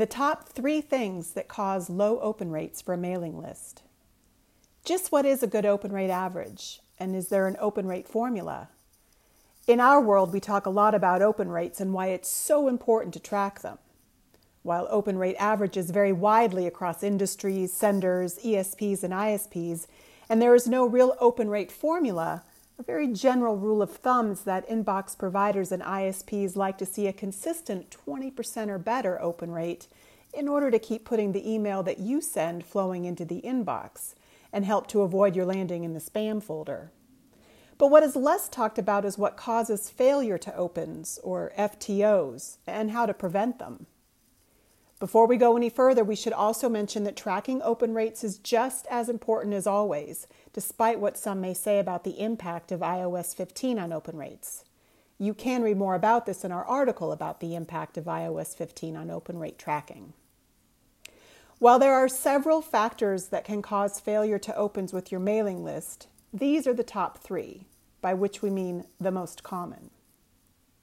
The top three things that cause low open rates for a mailing list. Just what is a good open rate average? And is there an open rate formula? In our world, we talk a lot about open rates and why it's so important to track them. While open rate averages vary widely across industries, senders, ESPs, and ISPs, and there is no real open rate formula, a very general rule of thumb is that inbox providers and ISPs like to see a consistent 20% or better open rate in order to keep putting the email that you send flowing into the inbox and help to avoid your landing in the spam folder. But what is less talked about is what causes failure to opens or FTOs and how to prevent them. Before we go any further, we should also mention that tracking open rates is just as important as always, despite what some may say about the impact of iOS 15 on open rates. You can read more about this in our article about the impact of iOS 15 on open rate tracking. While there are several factors that can cause failure to opens with your mailing list, these are the top three, by which we mean the most common.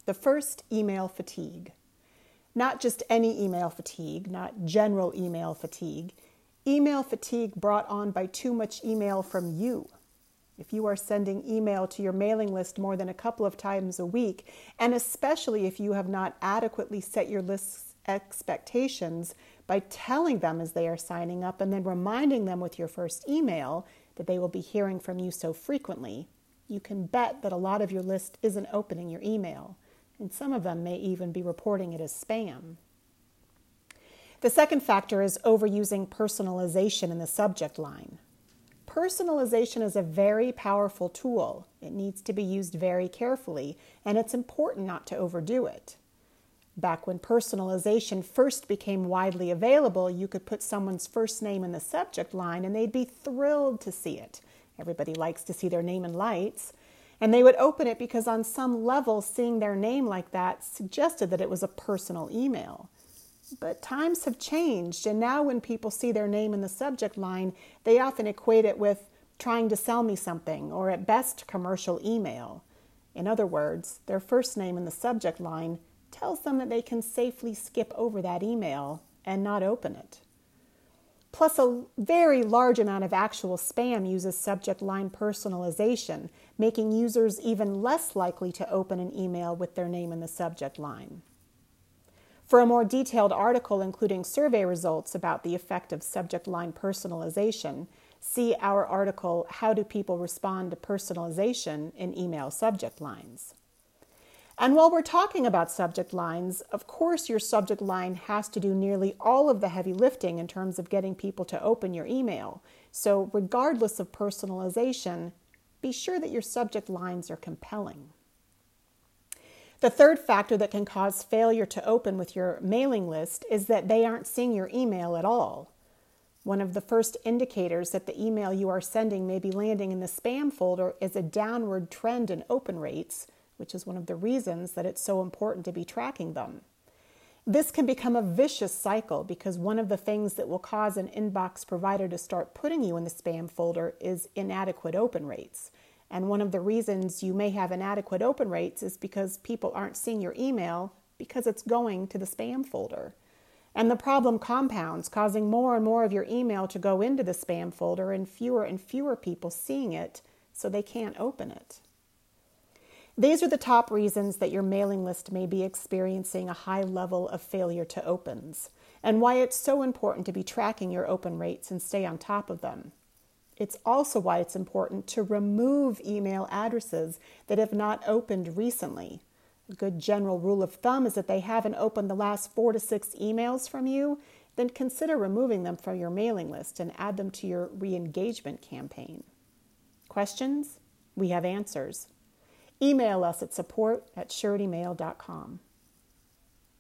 The first, email fatigue not just any email fatigue, not general email fatigue, email fatigue brought on by too much email from you. If you are sending email to your mailing list more than a couple of times a week, and especially if you have not adequately set your list's expectations by telling them as they are signing up and then reminding them with your first email that they will be hearing from you so frequently, you can bet that a lot of your list isn't opening your email and some of them may even be reporting it as spam. The second factor is overusing personalization in the subject line. Personalization is a very powerful tool. It needs to be used very carefully, and it's important not to overdo it. Back when personalization first became widely available, you could put someone's first name in the subject line and they'd be thrilled to see it. Everybody likes to see their name in lights. And they would open it because, on some level, seeing their name like that suggested that it was a personal email. But times have changed, and now when people see their name in the subject line, they often equate it with trying to sell me something, or at best, commercial email. In other words, their first name in the subject line tells them that they can safely skip over that email and not open it. Plus, a very large amount of actual spam uses subject line personalization, making users even less likely to open an email with their name in the subject line. For a more detailed article including survey results about the effect of subject line personalization, see our article How Do People Respond to Personalization in Email Subject Lines. And while we're talking about subject lines, of course, your subject line has to do nearly all of the heavy lifting in terms of getting people to open your email. So, regardless of personalization, be sure that your subject lines are compelling. The third factor that can cause failure to open with your mailing list is that they aren't seeing your email at all. One of the first indicators that the email you are sending may be landing in the spam folder is a downward trend in open rates which is one of the reasons that it's so important to be tracking them. This can become a vicious cycle because one of the things that will cause an inbox provider to start putting you in the spam folder is inadequate open rates. And one of the reasons you may have inadequate open rates is because people aren't seeing your email because it's going to the spam folder. And the problem compounds, causing more and more of your email to go into the spam folder and fewer and fewer people seeing it so they can't open it. These are the top reasons that your mailing list may be experiencing a high level of failure to opens, and why it's so important to be tracking your open rates and stay on top of them. It's also why it's important to remove email addresses that have not opened recently. A good general rule of thumb is that they haven't opened the last four to six emails from you, then consider removing them from your mailing list and add them to your re engagement campaign. Questions? We have answers. Email us at support at suretymail.com.